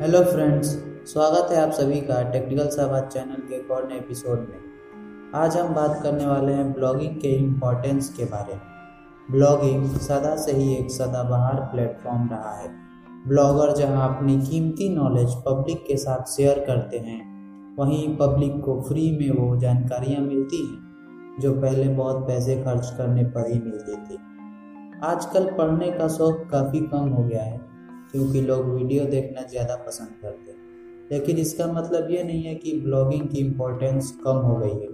Hello friends, स्वागत है आप सभी का टेक्निकल साबाद चैनल के एक और एपिसोड में। आज हम बात करने वाले हैं ब्लॉगिंग के इम्पोर्टेंस के बारे में। ब्लॉगिंग सदा से ही एक सदाबहार प्लेटफॉर्म रहा है। ब्लॉगर जहाँ अपनी कीमती नॉलेज पब्लिक के साथ शेयर करते हैं, वहीं पब्लिक को फ्री में वो जानकारियाँ मिलती हैं, जो पहले बहुत पैसे खर्च करने पर ही मिलती थी आजकल पढ़ने का शौक काफ़ी कम हो गया है। क्योंकि लोग वीडियो देखना ज़्यादा पसंद करते हैं। लेकिन इसका मतलब ये नहीं है कि ब्लॉगिंग की इम्पोर्टेंस कम हो गई है।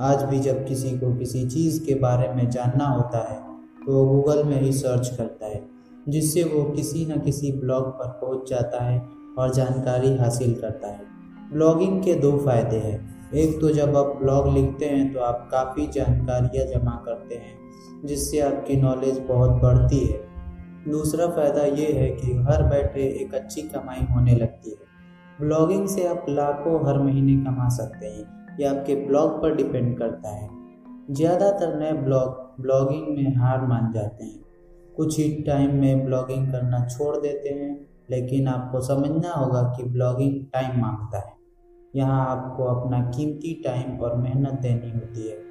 आज भी जब किसी को किसी चीज़ के बारे में जानना होता है तो वो गूगल में ही सर्च करता है, जिससे वो किसी न किसी ब्लॉग पर पहुँच जाता है और जानकारी हासिल करता है। ब्लॉगिंग के दो फ़ायदे हैं। एक तो जब आप ब्लॉग लिखते हैं तो आप काफ़ी जानकारियाँ जमा करते हैं, जिससे आपकी नॉलेज बहुत बढ़ती है। दूसरा फ़ायदा ये है कि घर बैठे एक अच्छी कमाई होने लगती है। ब्लॉगिंग से आप लाखों हर महीने कमा सकते हैं यह आपके ब्लॉग पर डिपेंड करता है। ज़्यादातर नए ब्लॉग, ब्लॉगिंग में हार मान जाते हैं। कुछ ही टाइम में ब्लॉगिंग करना छोड़ देते हैं, लेकिन आपको समझना होगा कि ब्लॉगिंग टाइम माँगता है। यहाँ आपको अपना कीमती टाइम और मेहनत देनी होती है।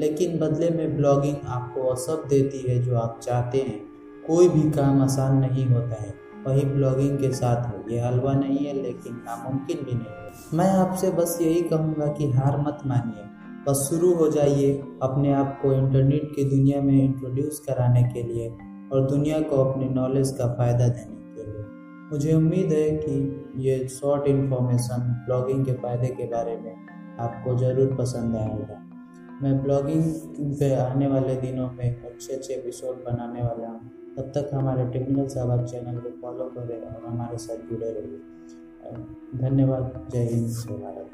लेकिन बदले में ब्लॉगिंग आपको वह सब देती है जो आप चाहते हैं। कोई भी काम आसान नहीं होता है। वही ब्लॉगिंग के साथ है, ये हलवा नहीं है, लेकिन नामुमकिन भी नहीं है। मैं आपसे बस यही कहूँगा कि हार मत मानिए। बस शुरू हो जाइए अपने आप को इंटरनेट की दुनिया में इंट्रोड्यूस कराने के लिए और दुनिया को अपने नॉलेज का फ़ायदा देने के लिए। मुझे उम्मीद है कि ये शॉर्ट इन्फॉर्मेशन ब्लॉगिंग के फ़ायदे के बारे में आपको ज़रूर पसंद आएगा। मैं ब्लॉगिंग पे आने वाले दिनों में अच्छे अच्छे एपिसोड बनाने वाला हूँ। तब तक हमारे टेक्निकल साहब चैनल को फॉलो करें और हमारे साथ जुड़े रहिए। धन्यवाद। जय हिंद। जय भारत।